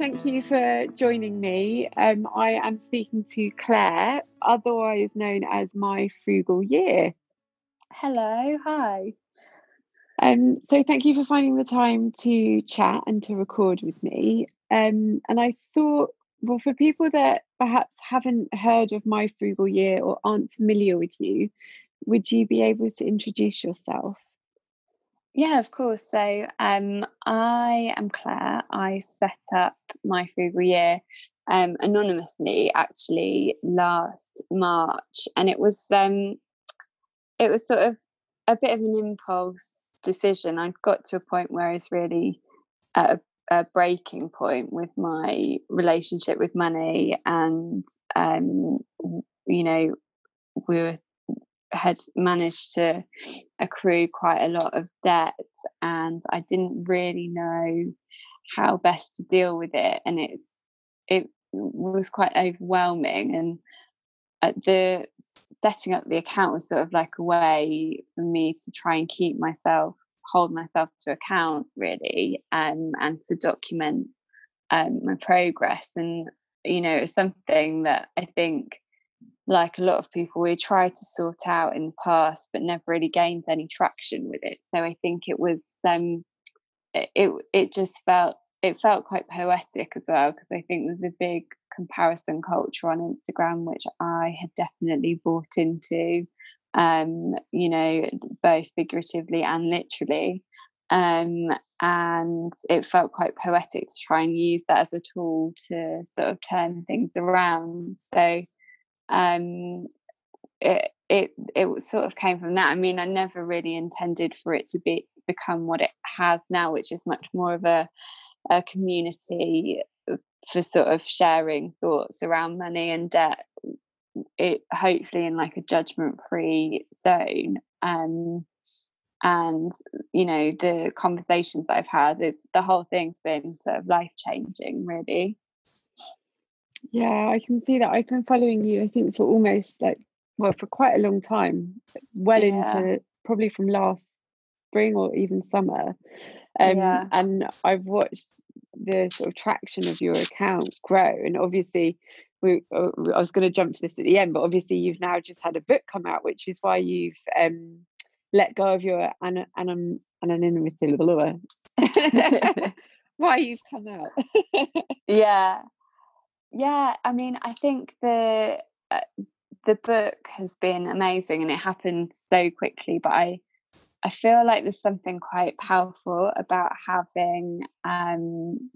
Thank you for joining me. Um, I am speaking to Clare, otherwise known as My Frugal Year. Hello, hi. Um, so, thank you for finding the time to chat and to record with me. Um, and I thought, well, for people that perhaps haven't heard of My Frugal Year or aren't familiar with you, would you be able to introduce yourself? Yeah, of course. So um, I am Clare. I set up my frugal year um, anonymously, actually, last March, and it was um, it was sort of a bit of an impulse decision. I got to a point where I was really at a, a breaking point with my relationship with money, and um, you know, we were had managed to accrue quite a lot of debt and I didn't really know how best to deal with it and it's it was quite overwhelming and at the setting up the account was sort of like a way for me to try and keep myself hold myself to account really um, and to document um, my progress and you know it's something that i think like a lot of people, we tried to sort out in the past, but never really gained any traction with it. So I think it was um, it it just felt it felt quite poetic as well because I think there's a big comparison culture on Instagram which I had definitely bought into, um, you know, both figuratively and literally. Um, and it felt quite poetic to try and use that as a tool to sort of turn things around. So um, it, it it sort of came from that. I mean, I never really intended for it to be become what it has now, which is much more of a a community for sort of sharing thoughts around money and debt. It hopefully in like a judgment free zone. Um, and you know the conversations I've had, it's the whole thing's been sort of life changing, really. Yeah, I can see that. I've been following you, I think, for almost like, well, for quite a long time, well yeah. into probably from last spring or even summer. Um, yeah. And I've watched the sort of traction of your account grow. And obviously, we, uh, I was going to jump to this at the end, but obviously, you've now just had a book come out, which is why you've um, let go of your an- an- anonymity. why you've come out. yeah yeah i mean i think the uh, the book has been amazing and it happened so quickly but i i feel like there's something quite powerful about having um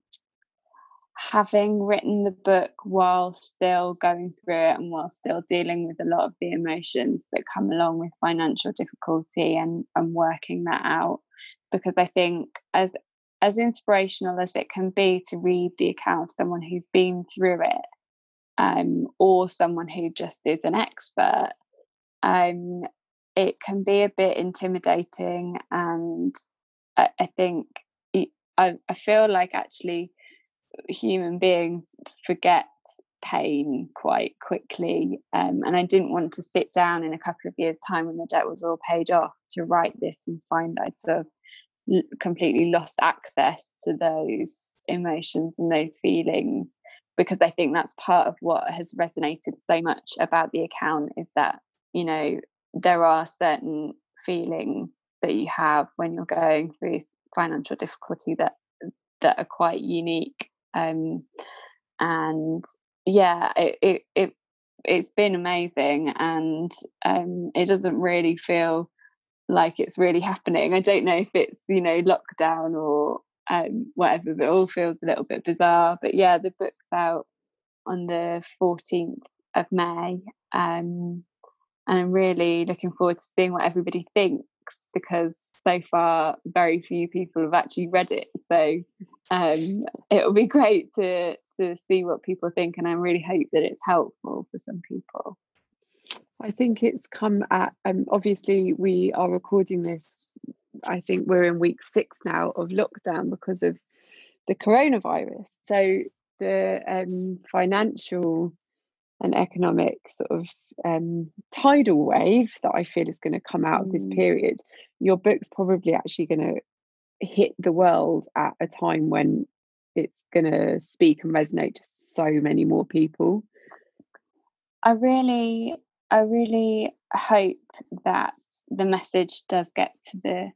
having written the book while still going through it and while still dealing with a lot of the emotions that come along with financial difficulty and and working that out. Because i think as as inspirational as it can be to read the account of someone who's been through it um, or someone who just is an expert, um, it can be a bit intimidating. And I, I think I, I feel like actually human beings forget pain quite quickly. Um, and I didn't want to sit down in a couple of years' time when the debt was all paid off to write this and find I'd sort of completely lost access to those emotions and those feelings because I think that's part of what has resonated so much about the account is that you know there are certain feelings that you have when you're going through financial difficulty that that are quite unique um, and yeah it, it, it it's been amazing and um, it doesn't really feel like it's really happening. I don't know if it's, you know, lockdown or um, whatever, but it all feels a little bit bizarre. But yeah, the book's out on the 14th of May. Um, and I'm really looking forward to seeing what everybody thinks because so far very few people have actually read it. So um, it'll be great to to see what people think, and I really hope that it's helpful for some people. I think it's come at, um, obviously, we are recording this. I think we're in week six now of lockdown because of the coronavirus. So the um, financial and economic sort of um, tidal wave that I feel is going to come out mm. of this mm. period, your book's probably actually going to hit the world at a time when it's going to speak and resonate to so many more people i really i really hope that the message does get to the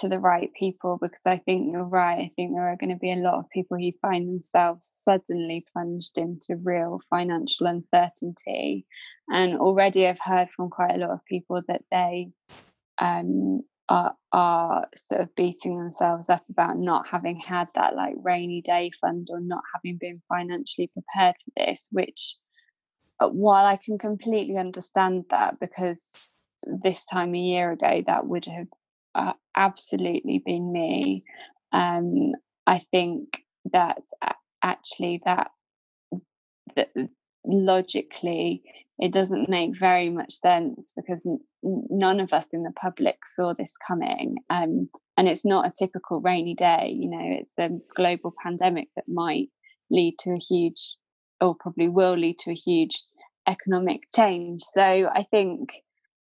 to the right people because I think you're right. I think there are going to be a lot of people who find themselves suddenly plunged into real financial uncertainty. And already I've heard from quite a lot of people that they um, are, are sort of beating themselves up about not having had that like rainy day fund or not having been financially prepared for this, which while I can completely understand that because this time a year ago that would have uh, absolutely been me. Um, I think that actually that, that logically it doesn't make very much sense because n- none of us in the public saw this coming um, and it's not a typical rainy day you know it's a global pandemic that might lead to a huge or probably will lead to a huge economic change. So i think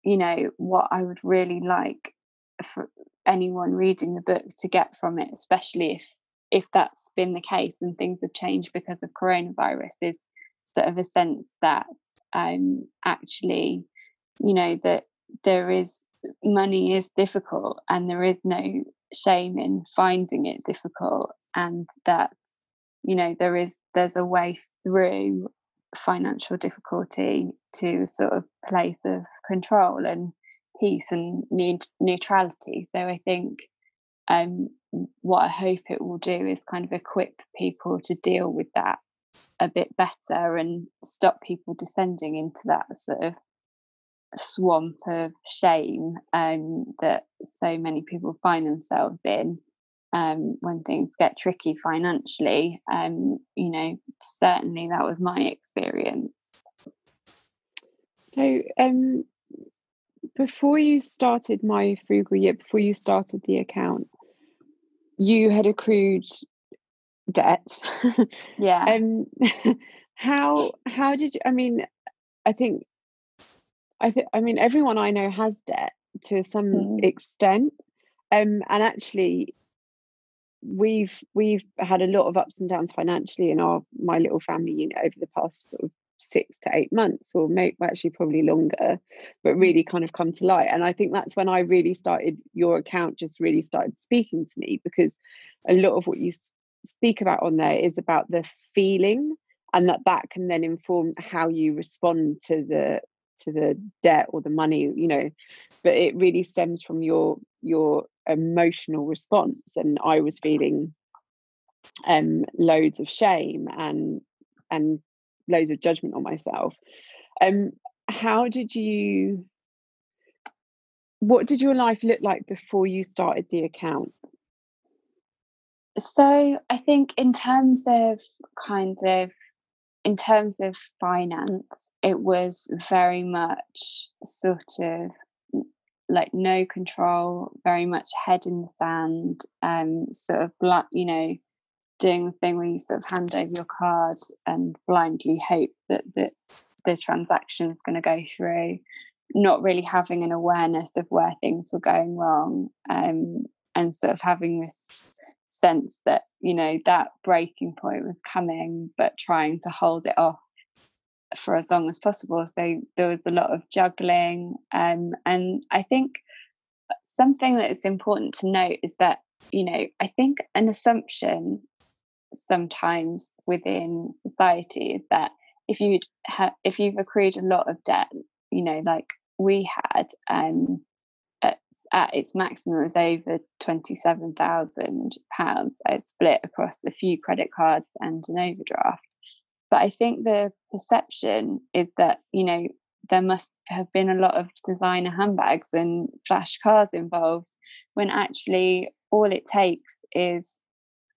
you know what i would really like for anyone reading the book to get from it, especially if if that's been the case and things have changed because of coronavirus, is sort of a sense that um, actually, you know, that there is money is difficult and there is no shame in finding it difficult and that you know there is there's a way through financial difficulty to sort of place of control and peace and neutrality. So I think um, what I hope it will do is kind of equip people to deal with that a bit better and stop people descending into that sort of swamp of shame um, that so many people find themselves in um, when things get tricky financially. Um, you know, certainly that was my experience. So, um, before you started my frugal year, before you started the account, you had accrued debt. Yeah. um, how how did you? I mean, I think, I think, I mean, everyone I know has debt to some mm. extent, um, and actually, we've we've had a lot of ups and downs financially in our my little family unit over the past sort of six to eight months or maybe actually probably longer but mm. really kind of come to light and i think that's when i really started your account just really started speaking to me because a lot of what you speak about on there is about the feeling and that that can then inform how you respond to the to the debt or the money you know but it really stems from your your emotional response and i was feeling um loads of shame and and loads of judgment on myself. Um, how did you? What did your life look like before you started the account? So I think in terms of kind of in terms of finance, it was very much sort of like no control, very much head in the sand, um, sort of blunt, you know, doing the thing where you sort of hand over your card and blindly hope that, that the transaction is going to go through, not really having an awareness of where things were going wrong, um, and sort of having this sense that you know that breaking point was coming, but trying to hold it off for as long as possible. So there was a lot of juggling, um, and I think something that is important to note is that you know I think an assumption sometimes within society is that if you ha- if you've accrued a lot of debt, you know, like we had, um, at, at its maximum it was over twenty seven thousand pounds. I split across a few credit cards and an overdraft. But I think the perception is that you know there must have been a lot of designer handbags and flash cars involved, when actually all it takes is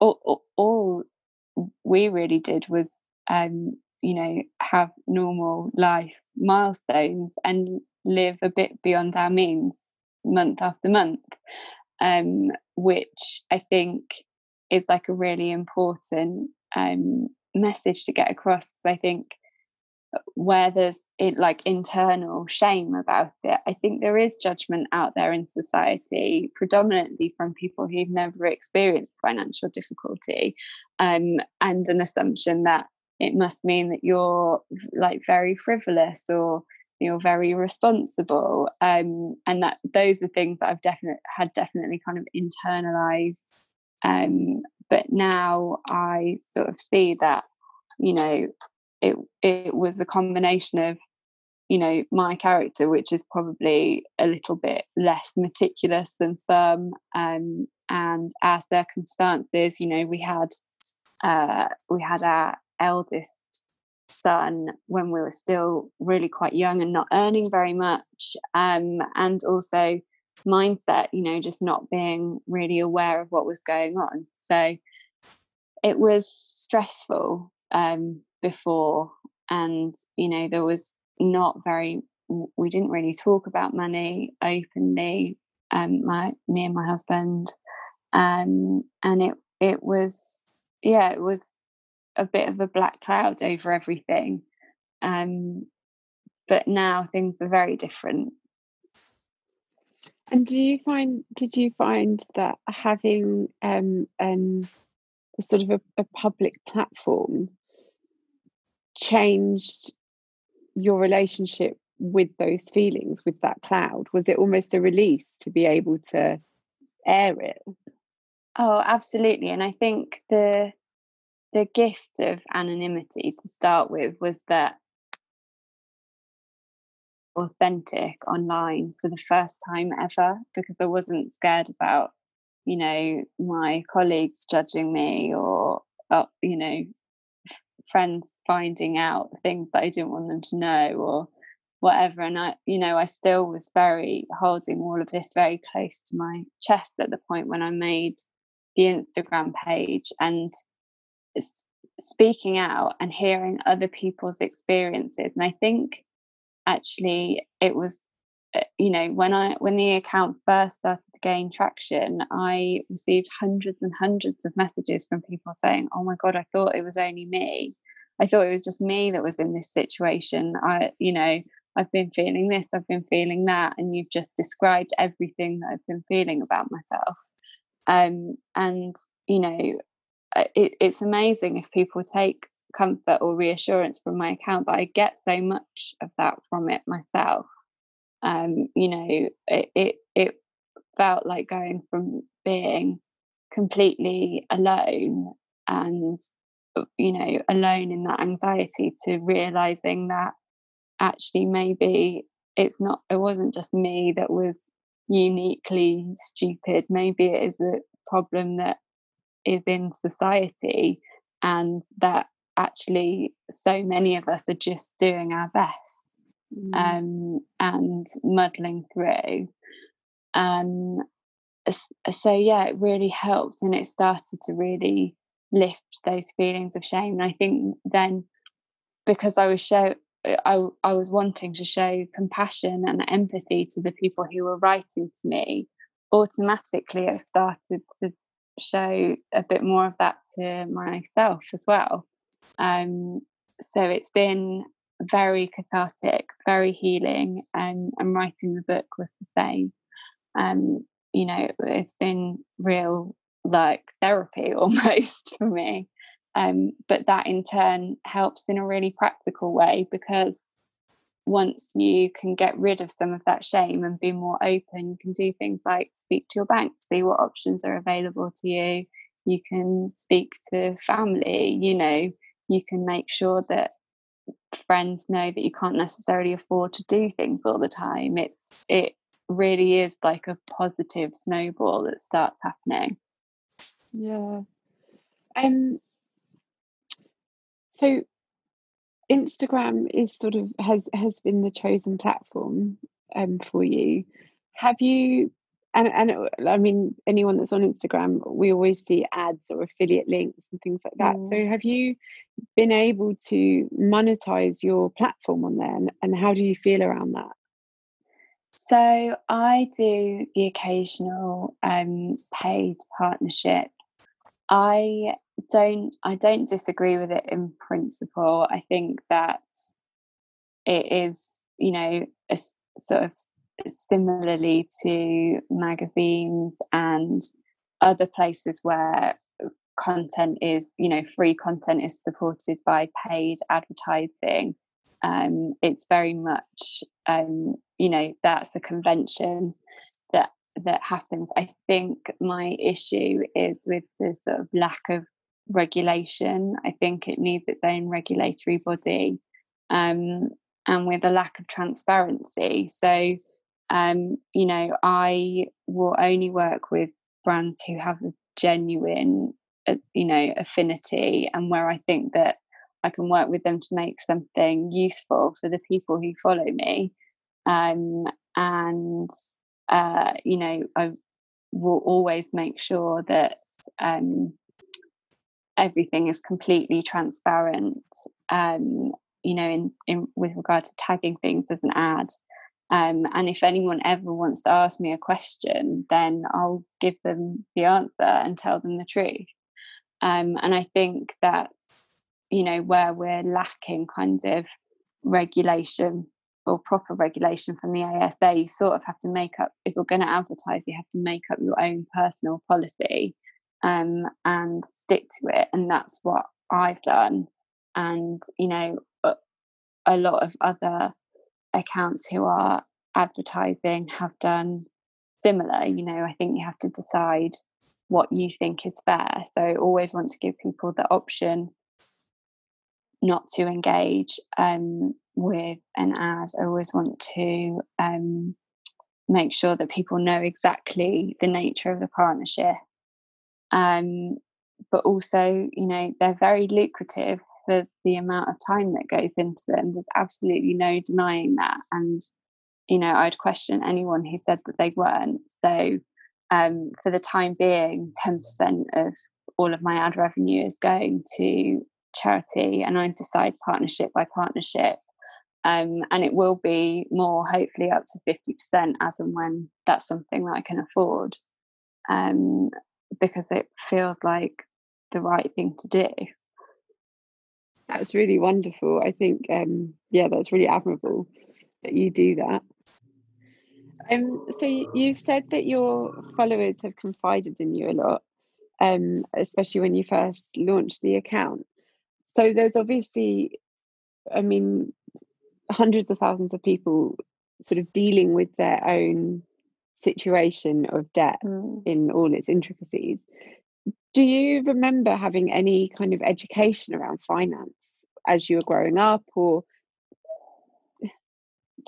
all, all we really did was um, you know have normal life milestones and live a bit beyond our means month after month um, which i think is like a really important um, message to get across because i think where there's it like internal shame about it i think there is judgment out there in society predominantly from people who've never experienced financial difficulty um, and an assumption that it must mean that you're like very frivolous or you're very responsible um, and that those are things that i've definitely had definitely kind of internalized um, but now i sort of see that you know it it was a combination of you know my character which is probably a little bit less meticulous than some um, and our circumstances you know we had uh, we had our eldest son when we were still really quite young and not earning very much um, and also mindset you know just not being really aware of what was going on. So it was stressful um, before and you know there was not very we didn't really talk about money openly um my me and my husband um and it it was yeah it was a bit of a black cloud over everything um but now things are very different and do you find did you find that having um an sort of a, a public platform changed your relationship with those feelings with that cloud? Was it almost a release to be able to air it? Oh absolutely and i think the the gift of anonymity to start with was that authentic online for the first time ever because I wasn't scared about, you know, my colleagues judging me or, uh, you know, friends finding out things that I didn't want them to know or whatever. And I, you know, I still was very holding all of this very close to my chest at the point when I made the Instagram page and speaking out and hearing other people's experiences. And I think actually it was uh, you know when i when the account first started to gain traction i received hundreds and hundreds of messages from people saying oh my god i thought it was only me. I thought it was just me that was in this situation. I you know i've been feeling this i've been feeling that and you've just described everything that i've been feeling about myself. Um, and you know uh, it, it's amazing if people take comfort or reassurance from my account, but I get so much of that from it myself. Um, you know, it, it it felt like going from being completely alone and uh, you know alone in that anxiety to realizing that actually maybe it's not it wasn't just me that was uniquely stupid maybe it is a problem that is in society and that actually so many of us are just doing our best mm. um, and muddling through. Um, so yeah, it really helped, and it started to really lift those feelings of shame. And I think then, because I was show, I I was wanting to show compassion and empathy to the people who were writing to me. Automatically, I started to show a bit more of that to myself as well. Um, so it's been very cathartic, very healing, um, and writing the book was the same. Um, you know, it's been real like therapy almost for me. Um, but that in turn helps in a really practical way because once you can get rid of some of that shame and be more open, you can do things like speak to your bank, to see what options are available to you. You can speak to family, you know, you can make sure that friends know that you can't necessarily afford to do things all the time. It's it really is like a positive snowball that starts happening. Yeah. Um so instagram is sort of has has been the chosen platform um for you. Have you and and uh, I mean anyone that's on Instagram, we always see ads or affiliate links and things like that. Mm. So have you been able to monetize your platform on there, and, and how do you feel around that? So I do the occasional um, paid partnership. I don't I don't disagree with it in principle. I think that it is you know a sort of similarly to magazines and other places where content is you know free content is supported by paid advertising um, it's very much um, you know that's a convention that that happens. I think my issue is with the sort of lack of regulation. I think it needs its own regulatory body um, and with a lack of transparency. So um, you know i will only work with brands who have a genuine uh, you know affinity and where i think that i can work with them to make something useful for the people who follow me. Um, and uh, you know i will always make sure that um, everything is completely transparent um, you know in, in with regard to tagging things as an ad um, and if anyone ever wants to ask me a question, then I'll give them the answer and tell them the truth. Um, and I think that's, you know, where we're lacking kind of regulation or proper regulation from the ASA. You sort of have to make up, if you're going to advertise, you have to make up your own personal policy um, and stick to it. And that's what I've done. And, you know, a, a lot of other accounts who are advertising have done similar. You know, I think you have to decide what you think is fair. So always want to give people the option not to engage um, with an ad. I always want to um, make sure that people know exactly the nature of the partnership. Um, but also, you know, they're very lucrative for the amount of time that goes into them. There's absolutely no denying that. And, you know, I'd question anyone who said that they weren't. So, um, for the time being, 10% of all of my ad revenue is going to charity, and I decide partnership by partnership. Um, and it will be more, hopefully, up to 50% as and when that's something that I can afford, um, because it feels like the right thing to do. That's really wonderful. I think, um, yeah, that's really admirable that you do that. Um, so you've said that your followers have confided in you a lot, um, especially when you first launched the account. So there's obviously, I mean, hundreds of thousands of people sort of dealing with their own situation of debt mm. in all its intricacies. Do you remember having any kind of education around finance as you were growing up or?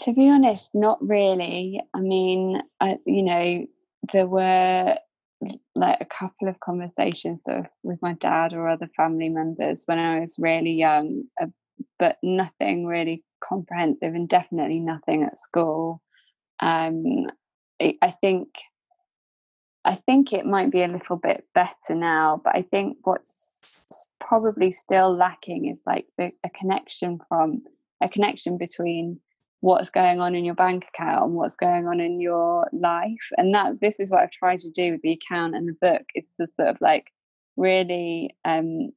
To be honest not really. I mean I, you know there were like a couple of conversations with my dad or other family members when i was really young uh, but nothing really comprehensive and definitely nothing at school. Um, I think I think it might be a little bit better now, but I think what's probably still lacking is like the, a connection from a connection between what's going on in your bank account and what's going on in your life. And that this is what I've tried to do with the account and the book is to sort of like really um,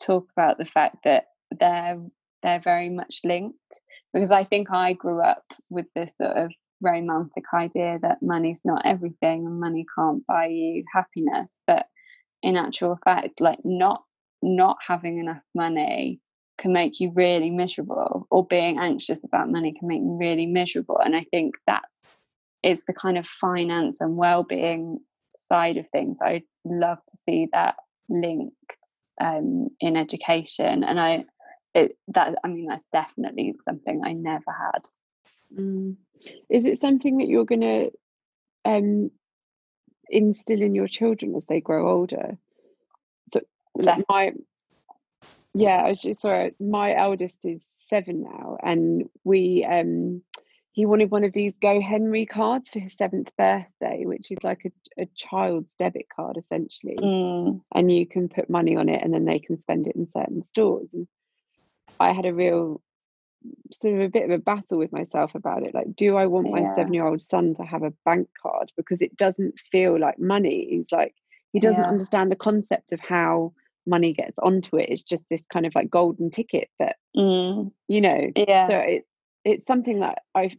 talk about the fact that they're they're very much linked because I think I grew up with this sort of romantic idea that money's not everything and money can't buy you happiness but in actual fact like not not having enough money can make you really miserable or being anxious about money can make you really miserable and i think that's is the kind of finance and well-being side of things. I'd love to see that linked um, in education and i it, that i mean that's definitely something i never had Mm. Is it something that you're going to um, instill in your children as they grow older? So, like my yeah, I was just sorry. My eldest is seven now, and we um, he wanted one of these GoHenry cards for his seventh birthday, which is like a, a child's debit card essentially, mm. and you can put money on it, and then they can spend it in certain stores. And I had a real sort of a bit of a battle with myself about it. Like, do I want my yeah. seven year old son to have a bank card because it doesn't feel like money? He's like, he doesn't yeah. understand the concept of how money gets onto it. It's just this kind of like golden ticket that, mm. you know, yeah. so it, it's something that I've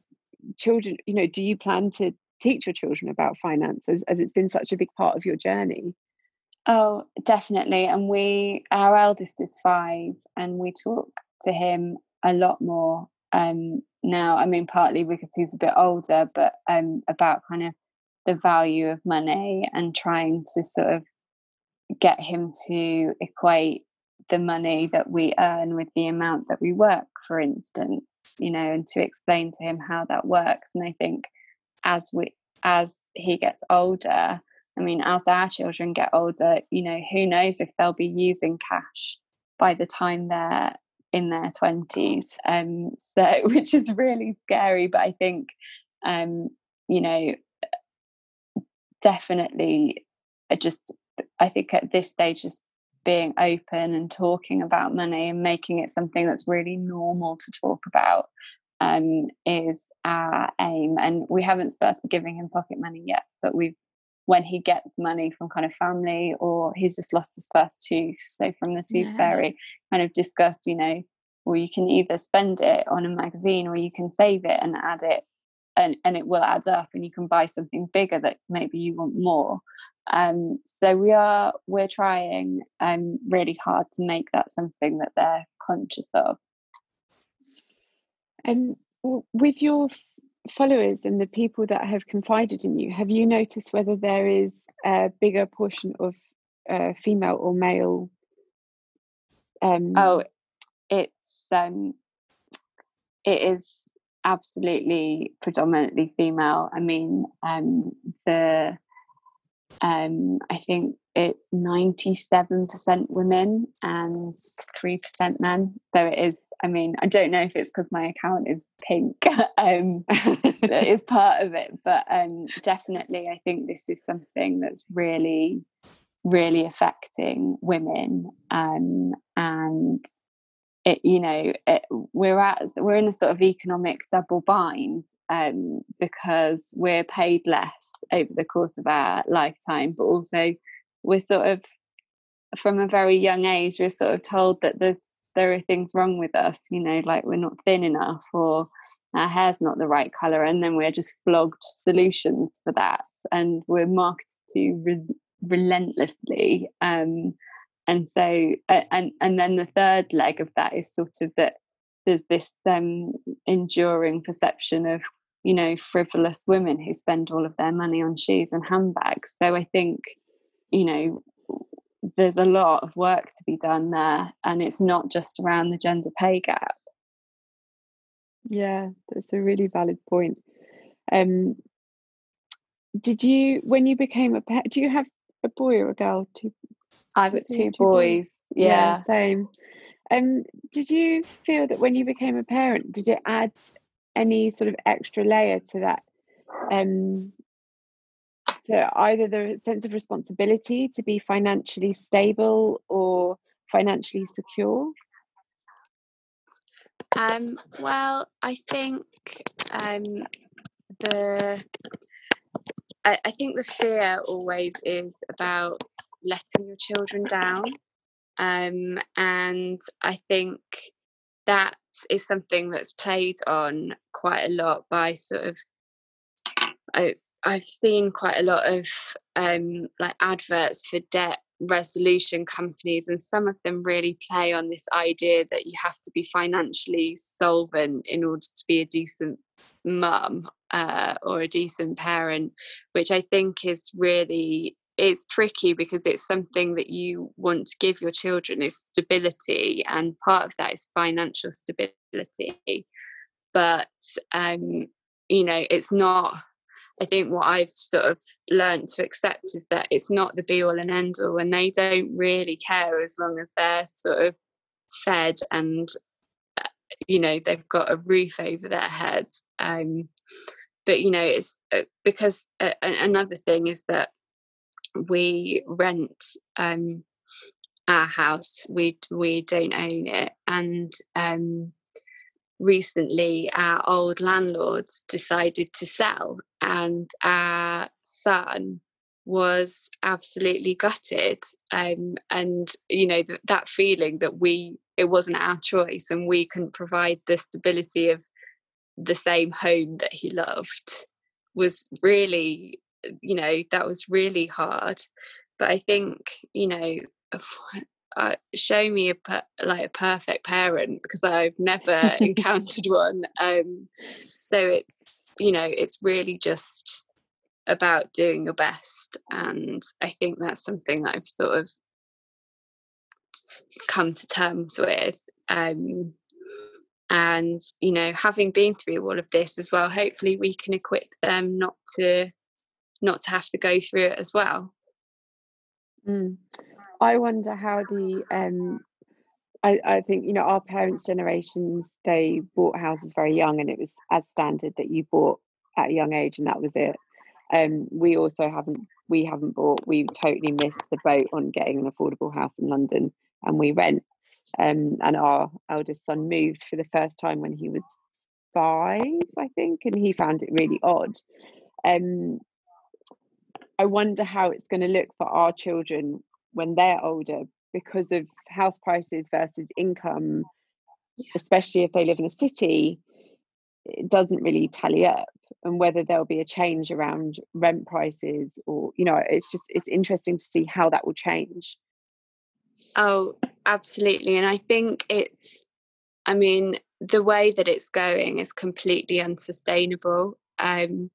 children, you know, do you plan to teach your children about finances as, as it's been such a big part of your journey? Oh, definitely. And we, our eldest is five, and we talk to him a lot more um, now. I mean, partly because he's a bit older, but um, about kind of the value of money and trying to sort of get him to equate the money that we earn with the amount that we work, for instance, you know, and to explain to him how that works. And I think as we as he gets older, I mean, as our children get older, you know, who knows if they'll be using cash by the time they're in their 20s. Um, so, which is really scary, but I think, um, you know, definitely uh, just, I think at this stage, just being open and talking about money and making it something that's really normal to talk about um, is our aim. And we haven't started giving him pocket money yet, but we've when he gets money from kind of family or he's just lost his first tooth, so from the tooth yeah. fairy, kind of discussed, you know, or you can either spend it on a magazine or you can save it and add it and, and it will add up and you can buy something bigger that maybe you want more. Um, so we are we're trying um, really hard to make that something that they're conscious of. And with your followers and the people that have confided in you have you noticed whether there is a bigger portion of uh, female or male um, oh it's um it is absolutely predominantly female. I mean, um, the um, I think it's ninety-seven percent women and three percent men. So it is. I mean, I don't know if it's because my account is pink. um, is part of it, but um, definitely, I think this is something that's really, really affecting women, um, and it, you know it, we're at we're in a sort of economic double bind um, because we're paid less over the course of our lifetime but also we're sort of from a very young age we're sort of told that there's there are things wrong with us you know like we're not thin enough or our hair's not the right color and then we're just flogged solutions for that. And we're marketed to re- relentlessly um, and so and and then the third leg of that is sort of that there's this um, enduring perception of you know frivolous women who spend all of their money on shoes and handbags. So i think you know there's a lot of work to be done there and it's not just around the gender pay gap yeah that's a really valid point um did you when you became a pet do you have a boy or a girl two I've got two, two boys. boys. Yeah. yeah. Same. Um, did you feel that when you became a parent, did it add any sort of extra layer to that? Um, to either the sense of responsibility to be financially stable or financially secure? Um, well, I think um, the I, I think the fear always is about letting your children down. Um, and I think that is something that's played on quite a lot by sort of I, I've seen quite a lot of um, like adverts for debt resolution companies, and some of them really play on this idea that you have to be financially solvent in order to be a decent mum uh, or a decent parent, which I think is really it's tricky because it's something that you want to give your children is stability and part of that is financial stability. But um you know it's not i think what i've sort of learned to accept is that it's not the be all and end all and they don't really care as long as they're sort of fed and uh, you know they've got a roof over their head um but you know it's uh, because uh, another thing is that we rent um, our house. We we don't own it, and um, recently our old landlords decided to sell, and our son was absolutely gutted. Um, and you know th- that feeling that we it wasn't our choice, and we couldn't provide the stability of the same home that he loved was really you know that was really hard but i think you know uh, show me a per, like a perfect parent because i've never encountered one um so it's you know it's really just about doing your best and i think that's something that i've sort of come to terms with um and you know having been through all of this as well hopefully we can equip them not to not to have to go through it as well mm. I wonder how the um I, I think you know our parents generations they bought houses very young and it was as standard that you bought at a young age and that was it um we also haven't we haven't bought we totally missed the boat on getting an affordable house in london and we rent um, and our eldest son moved for the first time when he was five, I think, and he found it really odd. Um, I wonder how it's going to look for our children when they're older because of house prices versus income, especially if they live in a city. It doesn't really tally up, and whether there'll be a change around rent prices, or you know, it's just it's interesting to see how that will change. Oh, absolutely. And I think it's, I mean, the way that it's going is completely unsustainable. Um,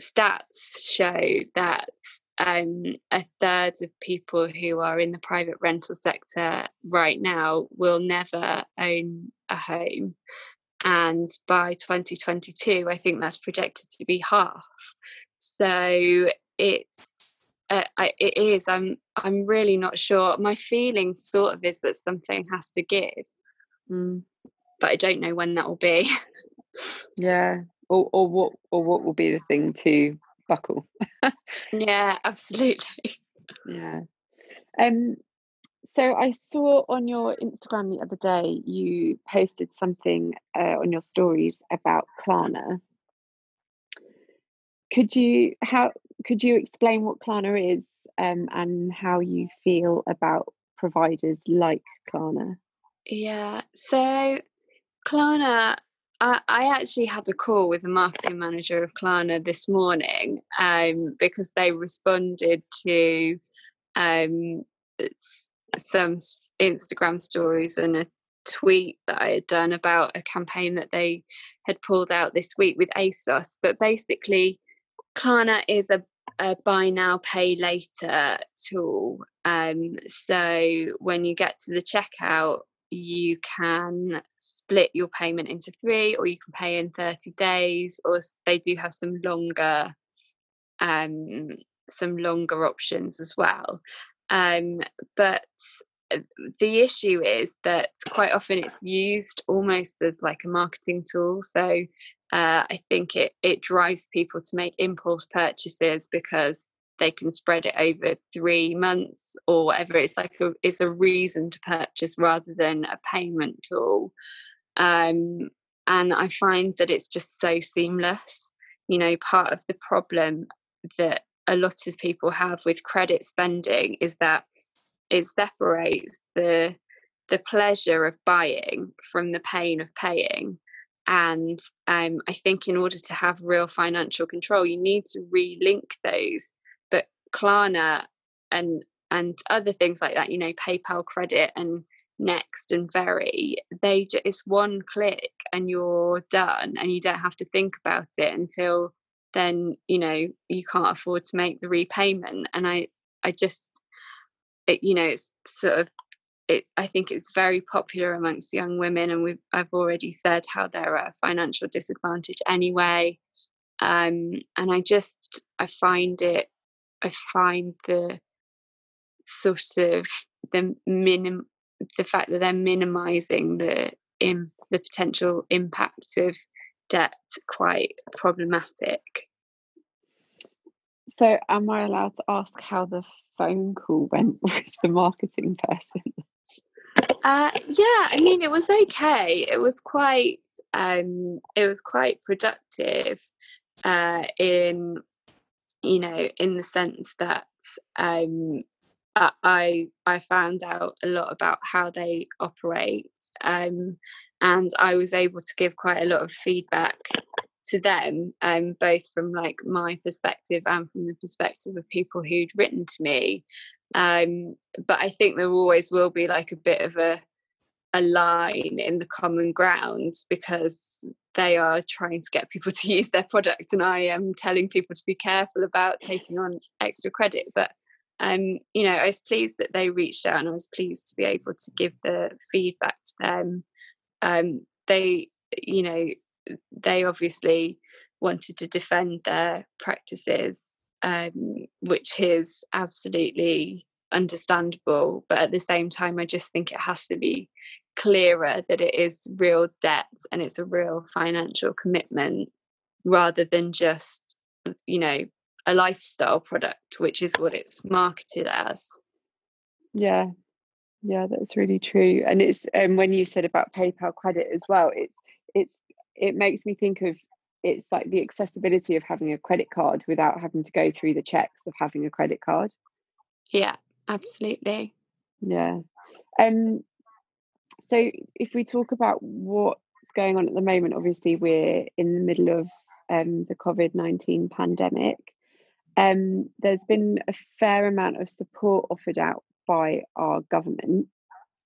stats show that um, a third of people who are in the private rental sector right now will never own a home. And by 2022, I think that's projected to be half. So it's uh, I, it is. I'm. I'm really not sure. My feeling sort of is that something has to give, mm. but I don't know when that will be. yeah, or or what or what will be the thing to buckle. yeah, absolutely. Yeah. Um. So I saw on your Instagram the other day you posted something uh, on your stories about Klarna. Could you how could you explain what Klarna is um, and how you feel about providers like Klarna? Yeah, so Klarna, I, actually had a call with the marketing manager of Klarna this morning um, because they responded to um, some Instagram stories and a tweet that I had done about a campaign that they had pulled out this week with ASOS. But basically, Klarna is a a buy now pay later tool um, so when you get to the checkout you can split your payment into three or you can pay in 30 days or they do have some longer um, some longer options as well. Um, but uh, the issue is that quite often it's used almost as like a marketing tool so uh, I think it it drives people to make impulse purchases because they can spread it over three months or whatever. It's like a it's a reason to purchase rather than a payment tool. Um, and I find that it's just so seamless. You know, part of the problem that a lot of people have with credit spending is that it separates the the pleasure of buying from the pain of paying and um, I think in order to have real financial control, you need to relink those. Klarna and and other things like that, you know, PayPal Credit and Next and Very, they just it's one click and you're done, and you don't have to think about it until then. You know, you can't afford to make the repayment, and I I just it, you know it's sort of it, I think it's very popular amongst young women, and we've I've already said how they're at a financial disadvantage anyway. Um, and I just I find it I find the sort of the minim the fact that they're minimizing the in the potential impact of debt quite problematic. So, am I allowed to ask how the phone call went with the marketing person? Uh, yeah, I mean, it was okay. It was quite, um, it was quite productive, uh, in, you know, in the sense that, um, I I found out a lot about how they operate, um, and I was able to give quite a lot of feedback to them, um, both from like my perspective and from the perspective of people who'd written to me. Um, but I think there always will be like a bit of a a line in the common ground because they are trying to get people to use their product and I am telling people to be careful about taking on extra credit. But um, you know, I was pleased that they reached out and I was pleased to be able to give the feedback to them. Um, they, you know, they obviously wanted to defend their practices, um, which is absolutely understandable. But at the same time, I just think it has to be clearer that it is real debt and it's a real financial commitment rather than just, you know, a lifestyle product, which is what it's marketed as. Yeah, yeah, that's really true. And it's um, when you said about PayPal credit as well, it's it's it makes me think of it's like the accessibility of having a credit card without having to go through the checks of having a credit card. Yeah, absolutely. Yeah. Um so if we talk about what's going on at the moment, obviously we're in the middle of um, the COVID 19 pandemic. Um, there's been a fair amount of support offered out by our government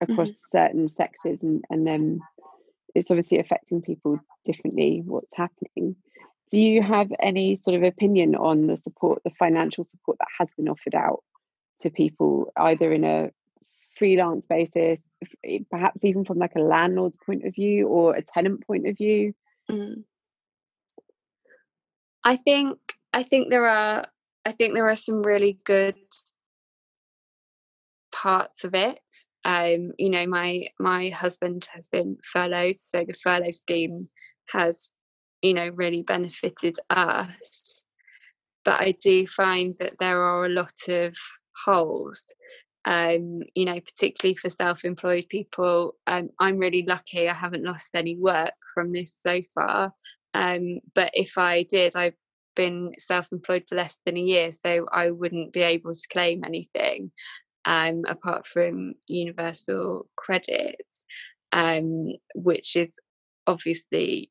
across mm-hmm. certain sectors, and, and then it's obviously affecting people differently what's happening. Do you have any sort of opinion on the support, the financial support that has been offered out to people, either in a freelance basis, perhaps even from like a landlord's point of view or a tenant point of view? Mm. I think I think there are I think there are some really good parts of it. Um, you know, my my husband has been furloughed, so the furlough scheme has, you know, really benefited us. But I do find that there are a lot of holes um, you know, particularly for self employed people. Um, I'm really lucky I haven't lost any work from this so far. Um, but if I did, I've been self employed for less than a year, so I wouldn't be able to claim anything um, apart from universal credit, um, which is obviously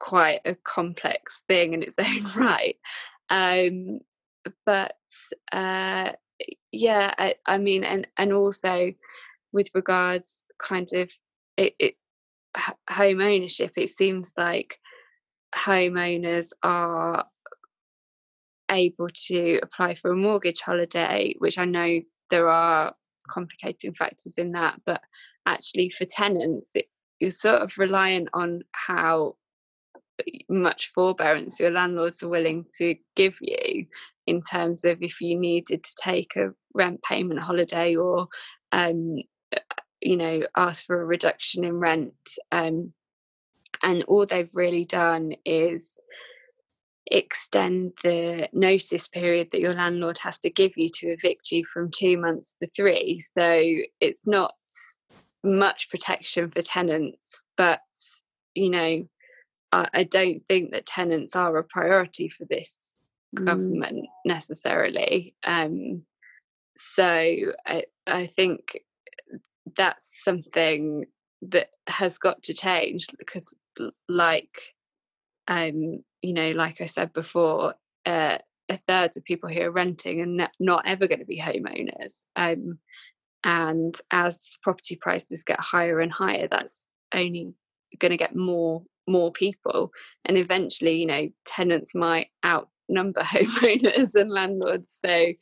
quite a complex thing in its own right. Um, but uh, yeah I, I, mean and and also with regards kind of it, it home ownership it seems like homeowners are able to apply for a mortgage holiday which i know there are complicating factors in that but actually for tenants it, you're sort of reliant on how much forbearance your landlords are willing to give you in terms of if you needed to take a rent payment holiday or um, you know ask for a reduction in rent um, and all they've really done is extend the notice period that your landlord has to give you to evict you from two months to three. So it's not much protection for tenants but you know I, don't think that tenants are a priority for this mm. government necessarily. Um, so I, I think that's something that has got to change because, like, um, you know, like I said before, uh, a third of people who are renting and not ever going to be homeowners. Um, and as property prices get higher and higher, that's only going to get more more people and eventually you know tenants might outnumber homeowners and landlords. So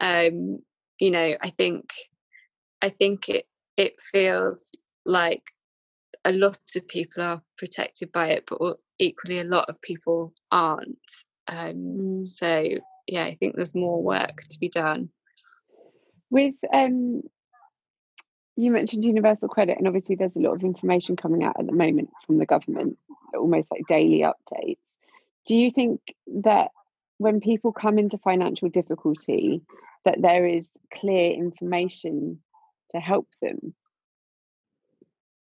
um you know i think i think it it feels like a lot of people are protected by it but equally a lot of people aren't. Um mm. so yeah i think there's more work to be done. With um you mentioned universal credit, and obviously there's a lot of information coming out at the moment from the government, almost like daily updates. Do you think that when people come into financial difficulty, that there is clear information to help them?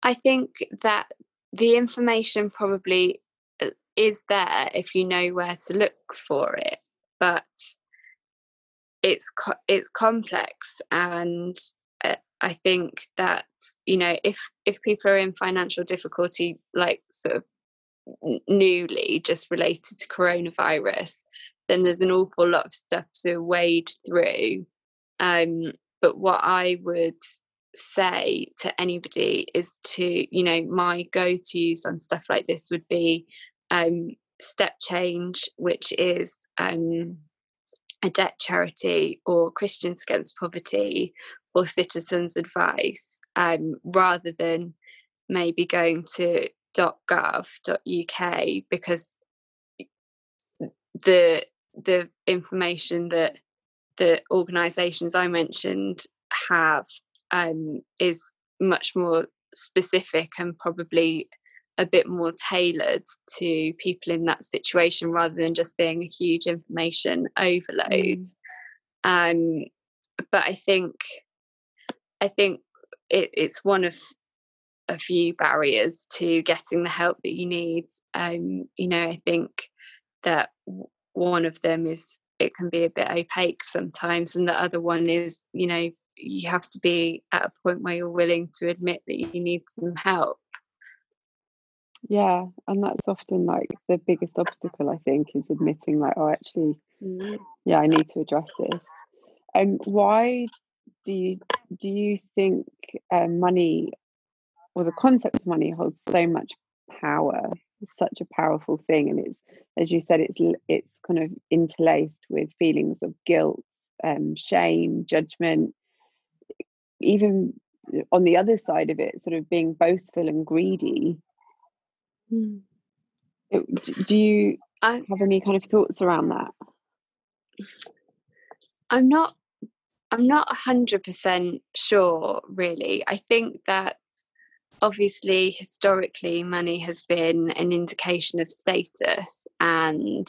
I think that the information probably uh, is there if you know where to look for it, but it's co- it's complex and I think that you know if if people are in financial difficulty, like sort of newly just related to coronavirus, then there's an awful lot of stuff to wade through. Um, but what I would say to anybody is to, you know, my go tos on stuff like this would be um, StepChange, which is um, a debt charity, or Christians Against Poverty, or Citizens Advice, um, rather than maybe going to .gov.uk because the the information that the organisations I mentioned have um, is much more specific and probably a bit more tailored to people in that situation rather than just being a huge information overload. Mm. Um, but I think I think it, it's one of a few barriers to getting the help that you need. Um, you know, I think that one of them is it can be a bit opaque sometimes, and the other one is, you know, you have to be at a point where you're willing to admit that you need some help. Yeah, and that's often like the biggest obstacle I think is admitting like, oh, actually, mm. yeah, I need to address this. Um, why do you do you think uh, money or the concept of money holds so much power? It's such a powerful thing, and it's as you said, it's it's kind of interlaced with feelings of guilt, um, shame, judgment, even on the other side of it, sort of being boastful and greedy. Mm. Do you I, have any kind of thoughts around that? I'm not. I'm not hundred percent sure. Really, I think that obviously historically money has been an indication of status and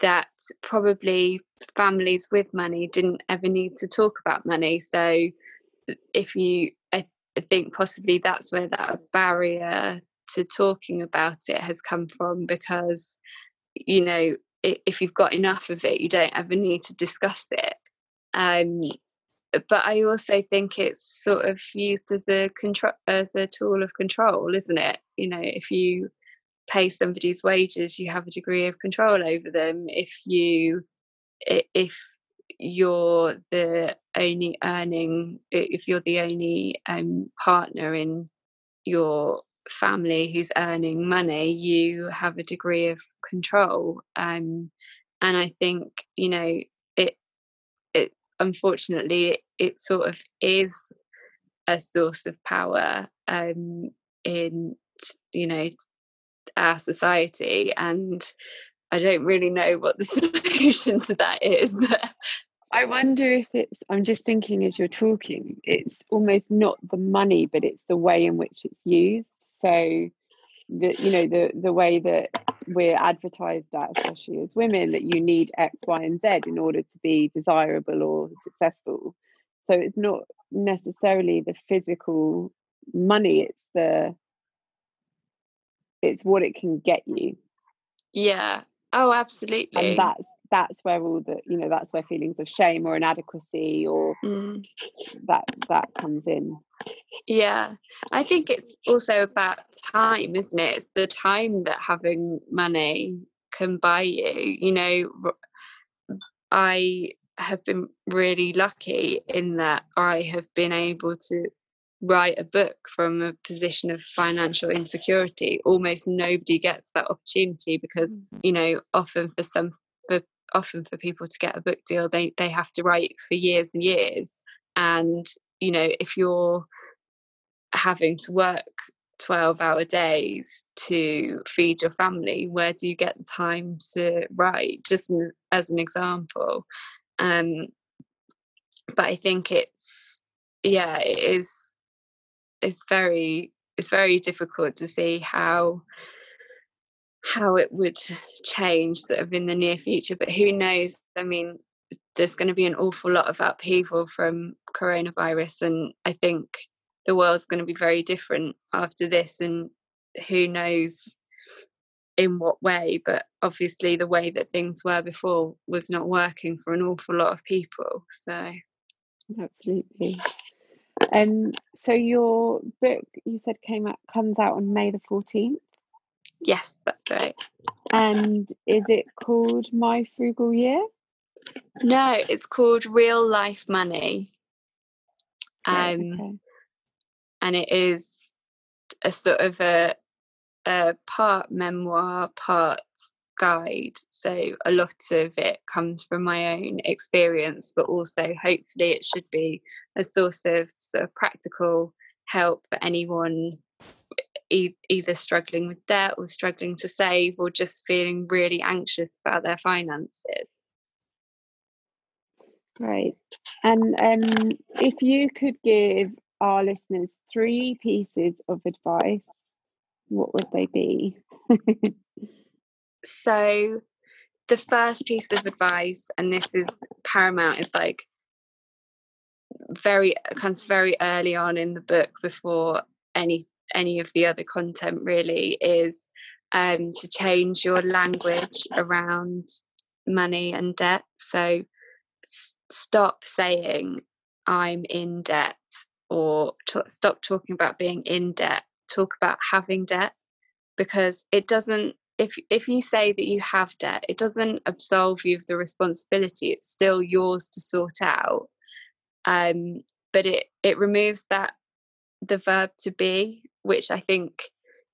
that probably families with money didn't ever need to talk about money so if you I, think possibly that's where that barrier to talking about it has come from because you know if you've got enough of it you don't ever need to discuss it um, but I also think it's sort of used as a control as a tool of control, isn't it? You know, if you pay somebody's wages, you have a degree of control over them. If you if you're the only earning, if you're the only um, partner in your family who's earning money, you have a degree of control. Um, and I think you know unfortunately it, sort of is a source of power um, in you know our society and i don't really know what the solution to that is. I wonder if it's i'm just thinking as you're talking it's almost not the money but it's the way in which it's used. So the you know the the way that we're advertised at, especially as women, that you need X, Y, and Z in order to be desirable or successful. So it's not necessarily the physical money; it's the it's what it can get you. Yeah. Oh, absolutely. And that's that's where all the you know that's where feelings of shame or inadequacy or mm. that that comes in. Yeah. I think it's also about time isn't it? It's the time that having money can buy you. You know i have been really lucky in that i have been able to write a book from a position of financial insecurity. Almost nobody gets that opportunity because mm. you know often for some for often for people to get a book deal they they have to write for years and years. And you know if you're having to work 12 hour days to feed your family where do you get the time to write? Just as an example. Um but i think it's yeah it is it's very it's very difficult to see how how it would change sort of in the near future but who knows? I mean there's going to be an awful lot of upheaval from coronavirus and i think the world's going to be very different after this and who knows in what way but obviously the way that things were before was not working for an awful lot of people so. Absolutely. Um, so your book you said came out comes out on May the fourteenth. Yes, that's right. And is it called My Frugal Year? No, it's called Real Life Money. Um, okay. and it is a sort of a, a part memoir, part guide. So a lot of it comes from my own experience, but also hopefully it should be a source of sort of practical help for anyone e- either struggling with debt or struggling to save or just feeling really anxious about their finances. Great. And um, if you could give our listeners three pieces of advice, what would they be? so, the first piece of advice, and this is paramount, is like very comes very early on in the book before any any of the other content really is um, to change your language around money and debt. So s- stop saying I'm in debt or stop talking about being in debt. Talk about having debt because it doesn't. If if you say that you have debt, it doesn't absolve you of the responsibility. It's still yours to sort out. Um, but it it removes that the verb to be which I think,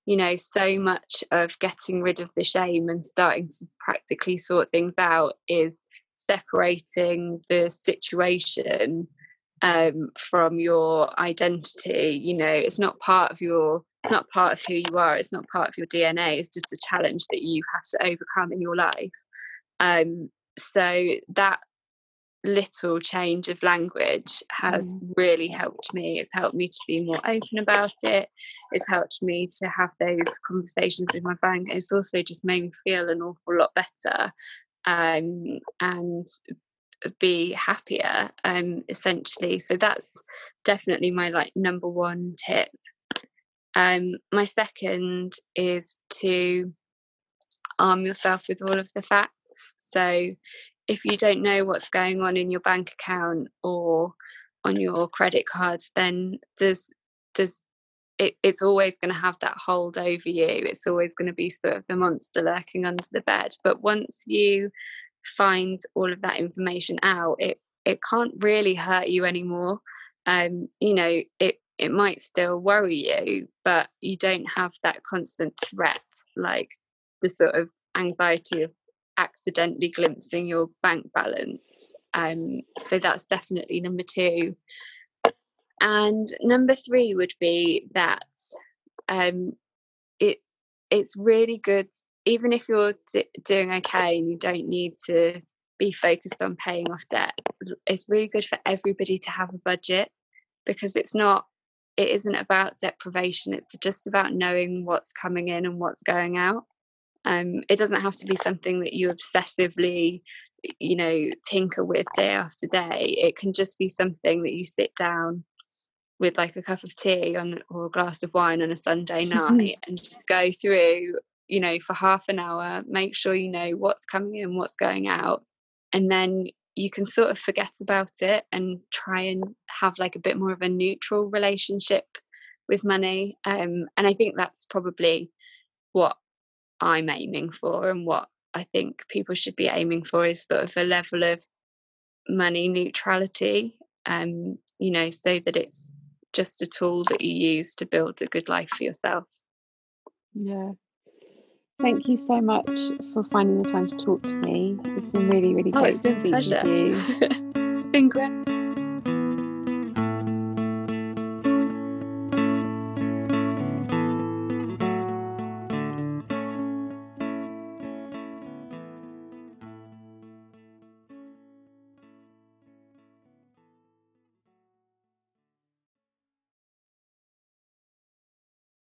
you know, so much of getting rid of the shame and starting to practically sort things out is separating the situation um, from your identity. You know, it's not part of your it's not part of who you are it's not part of your dna it's just a challenge that you have to overcome in your life um, so that little change of language has mm. really helped me. It's helped me to be more open about it. It's helped me to have those conversations with my bank. It's also just made me feel an awful lot better um, and be happier, um, essentially. So that's definitely my like number one tip. Um, my second is to arm yourself with all of the facts. So if you don't know what's going on in your bank account or on your credit cards, then there's there's it, it's always going to have that hold over you. It's always going to be sort of the monster lurking under the bed. But once you find all of that information out, it it can't really hurt you anymore. Um, you know, it it might still worry you, but you don't have that constant threat like the sort of anxiety of accidentally glimpsing your bank balance. Um, so that's definitely number two. And number three would be that um, it it's really good, even if you're d- doing okay and you don't need to be focused on paying off debt. It's really good for everybody to have a budget because it's not it isn't about deprivation it's just about knowing what's coming in and what's going out um, it doesn't have to be something that you obsessively you know tinker with day after day. It can just be something that you sit down with like a cup of tea on or a glass of wine on a sunday night and just go through you know for half an hour make sure you know what's coming in what's going out and then you can sort of forget about it and try and have like a bit more of a neutral relationship with money. Um, and i think that's probably what I'm aiming for and what I think people should be aiming for is sort of a level of money neutrality, um, you know, so that it's just a tool that you use to build a good life for yourself. Yeah. Thank you so much for finding the time to talk to me. It's been really, really great. Oh, it's been a pleasure. it's been great.